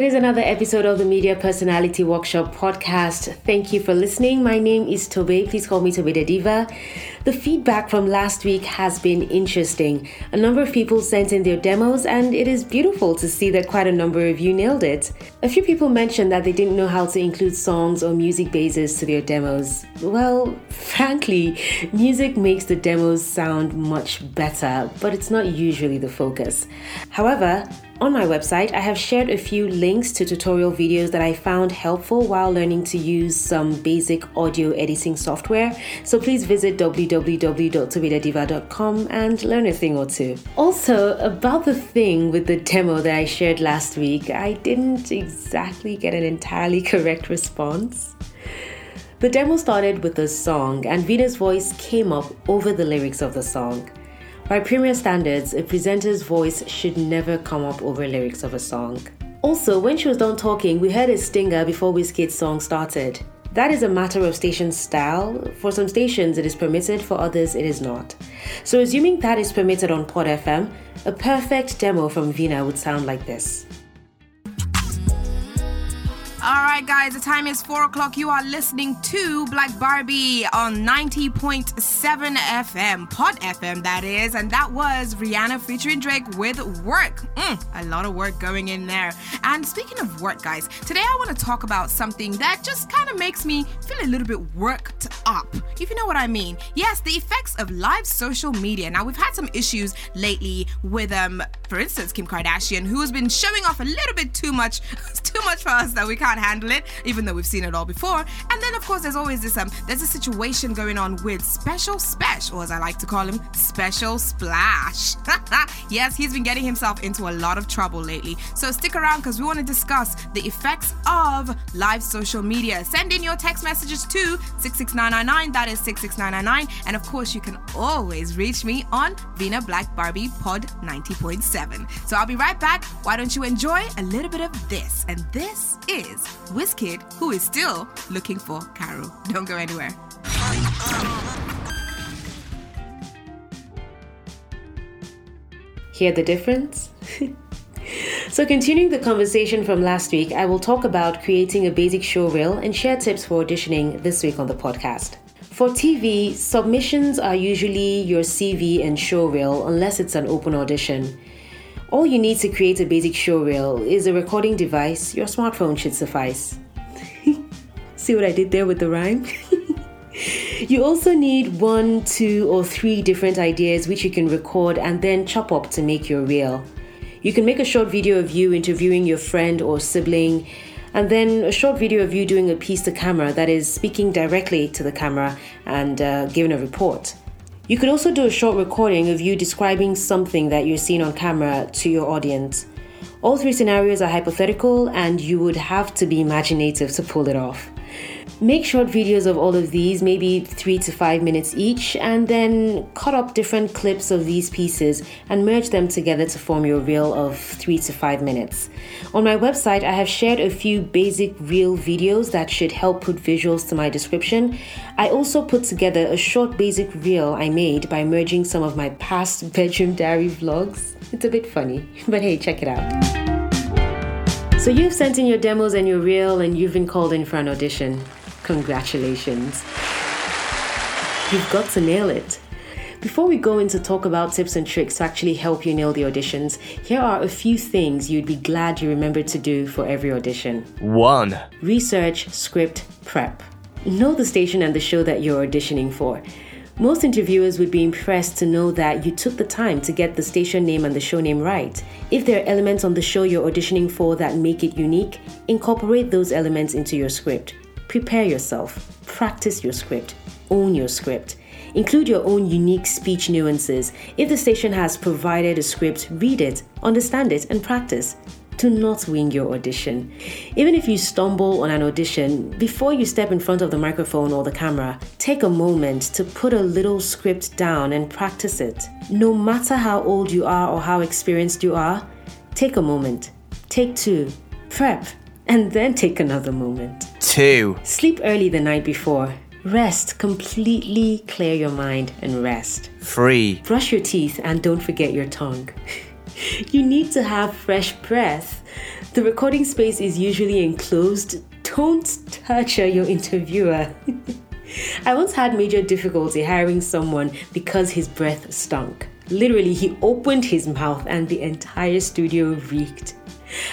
It is another episode of the Media Personality Workshop podcast. Thank you for listening. My name is Tobe. Please call me Tobe the Diva. The feedback from last week has been interesting. A number of people sent in their demos, and it is beautiful to see that quite a number of you nailed it. A few people mentioned that they didn't know how to include songs or music bases to their demos. Well, frankly, music makes the demos sound much better, but it's not usually the focus. However, on my website, I have shared a few links to tutorial videos that I found helpful while learning to use some basic audio editing software. So please visit www.tobedadiva.com and learn a thing or two. Also, about the thing with the demo that I shared last week, I didn't exactly get an entirely correct response. The demo started with a song, and Vina's voice came up over the lyrics of the song. By premier standards, a presenter's voice should never come up over lyrics of a song. Also, when she was done talking, we heard a stinger before Wizkid's song started. That is a matter of station style. For some stations, it is permitted, for others, it is not. So, assuming that is permitted on Pod FM, a perfect demo from Vina would sound like this. All right, guys, the time is 4 o'clock. You are listening to Black Barbie on 90.7 FM, Pod FM, that is. And that was Rihanna featuring Drake with Work. Mm, a lot of work going in there. And speaking of work, guys, today I want to talk about something that just kind of makes me feel a little bit worked up, if you know what I mean. Yes, the effects of live social media. Now, we've had some issues lately with, um, for instance, Kim Kardashian, who has been showing off a little bit too much, too much for us that we can't can't handle it, even though we've seen it all before. And then, of course, there's always this um, there's a situation going on with Special Spesh, or as I like to call him, Special Splash. yes, he's been getting himself into a lot of trouble lately. So stick around because we want to discuss the effects of live social media. Send in your text messages to 66999. That is 66999. And of course, you can always reach me on Vina Black Barbie Pod 90.7. So I'll be right back. Why don't you enjoy a little bit of this? And this is Wizkid, who is still looking for Carol. Don't go anywhere. Hear the difference? so, continuing the conversation from last week, I will talk about creating a basic show reel and share tips for auditioning this week on the podcast. For TV, submissions are usually your CV and show reel unless it's an open audition. All you need to create a basic show reel is a recording device. Your smartphone should suffice. See what I did there with the rhyme? you also need one, two, or three different ideas which you can record and then chop up to make your reel. You can make a short video of you interviewing your friend or sibling, and then a short video of you doing a piece to camera that is speaking directly to the camera and uh, giving a report. You could also do a short recording of you describing something that you're seeing on camera to your audience. All three scenarios are hypothetical, and you would have to be imaginative to pull it off. Make short videos of all of these, maybe three to five minutes each, and then cut up different clips of these pieces and merge them together to form your reel of three to five minutes. On my website, I have shared a few basic reel videos that should help put visuals to my description. I also put together a short basic reel I made by merging some of my past bedroom diary vlogs. It's a bit funny, but hey, check it out. So you've sent in your demos and your reel, and you've been called in for an audition. Congratulations. You've got to nail it. Before we go into talk about tips and tricks to actually help you nail the auditions, here are a few things you'd be glad you remembered to do for every audition. 1. Research, script, prep. Know the station and the show that you're auditioning for. Most interviewers would be impressed to know that you took the time to get the station name and the show name right. If there are elements on the show you're auditioning for that make it unique, incorporate those elements into your script. Prepare yourself, practice your script, own your script. Include your own unique speech nuances. If the station has provided a script, read it, understand it, and practice. Do not wing your audition. Even if you stumble on an audition, before you step in front of the microphone or the camera, take a moment to put a little script down and practice it. No matter how old you are or how experienced you are, take a moment. Take two. Prep. And then take another moment. 2. Sleep early the night before. Rest, completely clear your mind and rest. 3. Brush your teeth and don't forget your tongue. you need to have fresh breath. The recording space is usually enclosed. Don't torture your interviewer. I once had major difficulty hiring someone because his breath stunk. Literally, he opened his mouth and the entire studio reeked.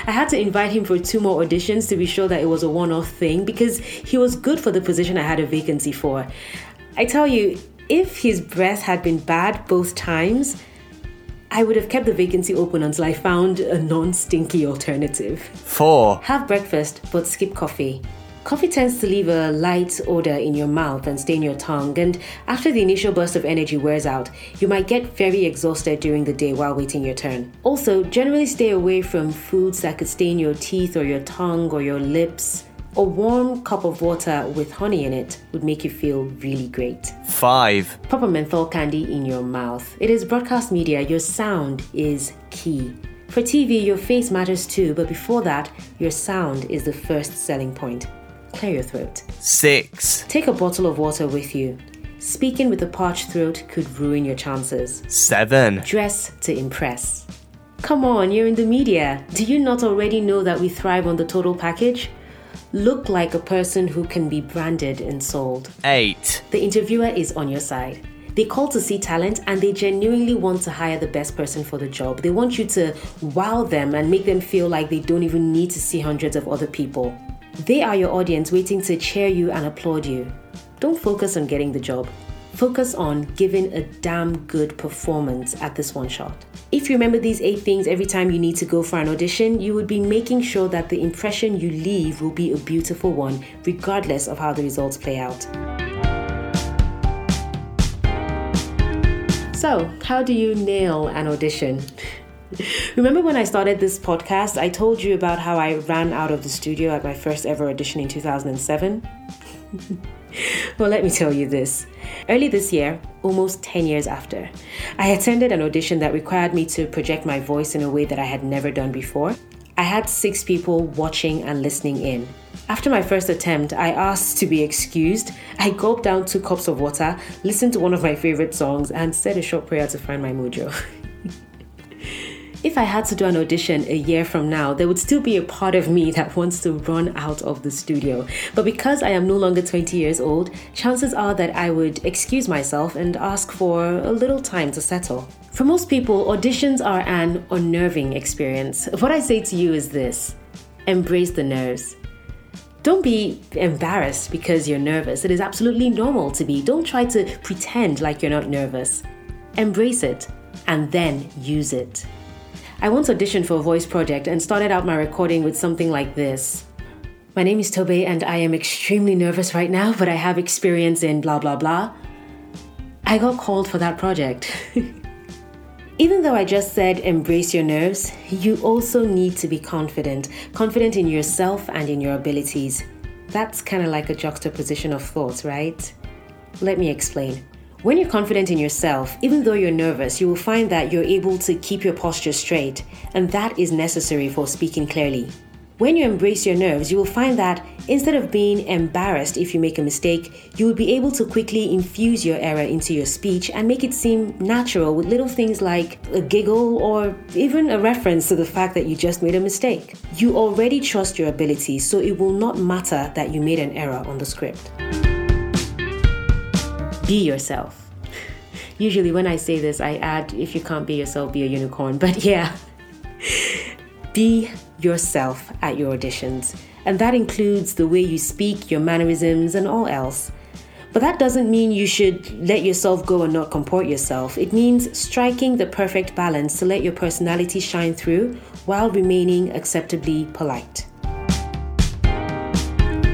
I had to invite him for two more auditions to be sure that it was a one off thing because he was good for the position I had a vacancy for. I tell you, if his breath had been bad both times, I would have kept the vacancy open until I found a non stinky alternative. 4. Have breakfast, but skip coffee. Coffee tends to leave a light odor in your mouth and stain your tongue, and after the initial burst of energy wears out, you might get very exhausted during the day while waiting your turn. Also, generally stay away from foods that could stain your teeth or your tongue or your lips. A warm cup of water with honey in it would make you feel really great. 5. Pop a menthol candy in your mouth. It is broadcast media, your sound is key. For TV, your face matters too, but before that, your sound is the first selling point. Clear your throat. 6. Take a bottle of water with you. Speaking with a parched throat could ruin your chances. 7. Dress to impress. Come on, you're in the media. Do you not already know that we thrive on the total package? Look like a person who can be branded and sold. 8. The interviewer is on your side. They call to see talent and they genuinely want to hire the best person for the job. They want you to wow them and make them feel like they don't even need to see hundreds of other people. They are your audience waiting to cheer you and applaud you. Don't focus on getting the job. Focus on giving a damn good performance at this one shot. If you remember these eight things every time you need to go for an audition, you would be making sure that the impression you leave will be a beautiful one, regardless of how the results play out. So, how do you nail an audition? Remember when I started this podcast, I told you about how I ran out of the studio at my first ever audition in 2007? well, let me tell you this. Early this year, almost 10 years after, I attended an audition that required me to project my voice in a way that I had never done before. I had six people watching and listening in. After my first attempt, I asked to be excused. I gulped down two cups of water, listened to one of my favorite songs, and said a short prayer to find my mojo. If I had to do an audition a year from now, there would still be a part of me that wants to run out of the studio. But because I am no longer 20 years old, chances are that I would excuse myself and ask for a little time to settle. For most people, auditions are an unnerving experience. What I say to you is this embrace the nerves. Don't be embarrassed because you're nervous. It is absolutely normal to be. Don't try to pretend like you're not nervous. Embrace it and then use it. I once auditioned for a voice project and started out my recording with something like this. My name is Tobe and I am extremely nervous right now, but I have experience in blah blah blah. I got called for that project. Even though I just said embrace your nerves, you also need to be confident. Confident in yourself and in your abilities. That's kind of like a juxtaposition of thoughts, right? Let me explain. When you're confident in yourself, even though you're nervous, you will find that you're able to keep your posture straight, and that is necessary for speaking clearly. When you embrace your nerves, you will find that instead of being embarrassed if you make a mistake, you will be able to quickly infuse your error into your speech and make it seem natural with little things like a giggle or even a reference to the fact that you just made a mistake. You already trust your abilities, so it will not matter that you made an error on the script. Be yourself. Usually, when I say this, I add, if you can't be yourself, be a unicorn. But yeah, be yourself at your auditions. And that includes the way you speak, your mannerisms, and all else. But that doesn't mean you should let yourself go and not comport yourself. It means striking the perfect balance to let your personality shine through while remaining acceptably polite.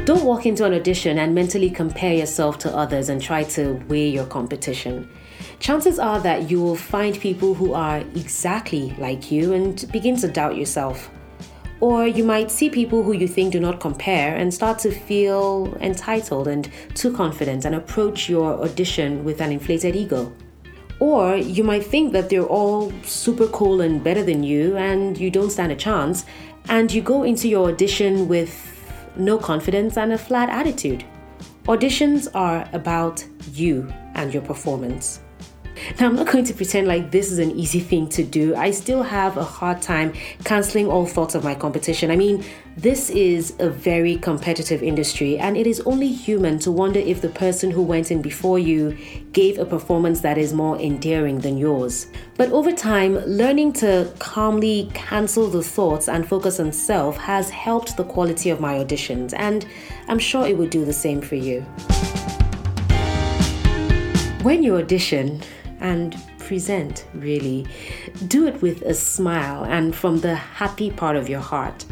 Don't walk into an audition and mentally compare yourself to others and try to weigh your competition. Chances are that you will find people who are exactly like you and begin to doubt yourself. Or you might see people who you think do not compare and start to feel entitled and too confident and approach your audition with an inflated ego. Or you might think that they're all super cool and better than you and you don't stand a chance, and you go into your audition with no confidence, and a flat attitude. Auditions are about you and your performance. Now, I'm not going to pretend like this is an easy thing to do. I still have a hard time canceling all thoughts of my competition. I mean, this is a very competitive industry, and it is only human to wonder if the person who went in before you gave a performance that is more endearing than yours. But over time, learning to calmly cancel the thoughts and focus on self has helped the quality of my auditions, and I'm sure it would do the same for you. When you audition and present, really, do it with a smile and from the happy part of your heart.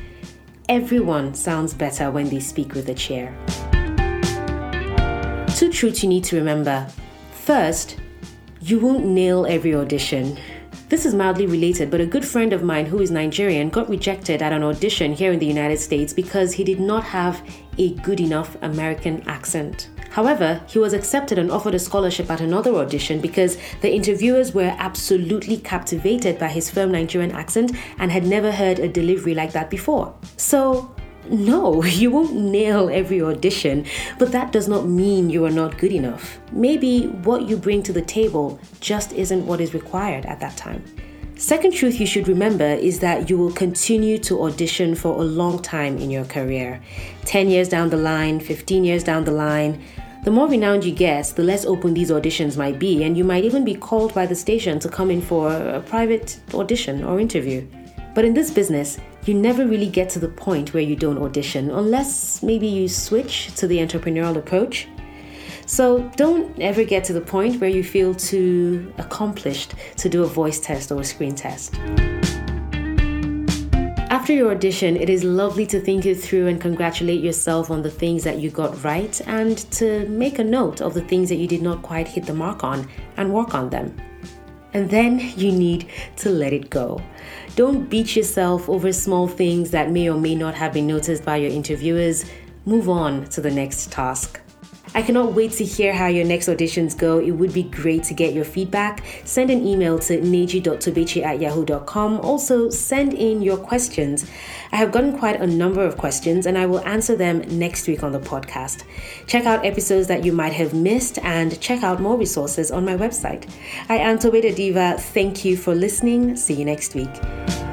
Everyone sounds better when they speak with a chair. Two truths you need to remember. First, you won't nail every audition. This is mildly related, but a good friend of mine who is Nigerian got rejected at an audition here in the United States because he did not have a good enough American accent. However, he was accepted and offered a scholarship at another audition because the interviewers were absolutely captivated by his firm Nigerian accent and had never heard a delivery like that before. So, no, you won't nail every audition, but that does not mean you are not good enough. Maybe what you bring to the table just isn't what is required at that time. Second truth you should remember is that you will continue to audition for a long time in your career. 10 years down the line, 15 years down the line. The more renowned you get, the less open these auditions might be, and you might even be called by the station to come in for a private audition or interview. But in this business, you never really get to the point where you don't audition unless maybe you switch to the entrepreneurial approach. So don't ever get to the point where you feel too accomplished to do a voice test or a screen test. After your audition, it is lovely to think it through and congratulate yourself on the things that you got right and to make a note of the things that you did not quite hit the mark on and work on them. And then you need to let it go. Don't beat yourself over small things that may or may not have been noticed by your interviewers. Move on to the next task. I cannot wait to hear how your next auditions go. It would be great to get your feedback. Send an email to neji.tobechi at yahoo.com. Also, send in your questions. I have gotten quite a number of questions and I will answer them next week on the podcast. Check out episodes that you might have missed and check out more resources on my website. I am Tobeda Diva. Thank you for listening. See you next week.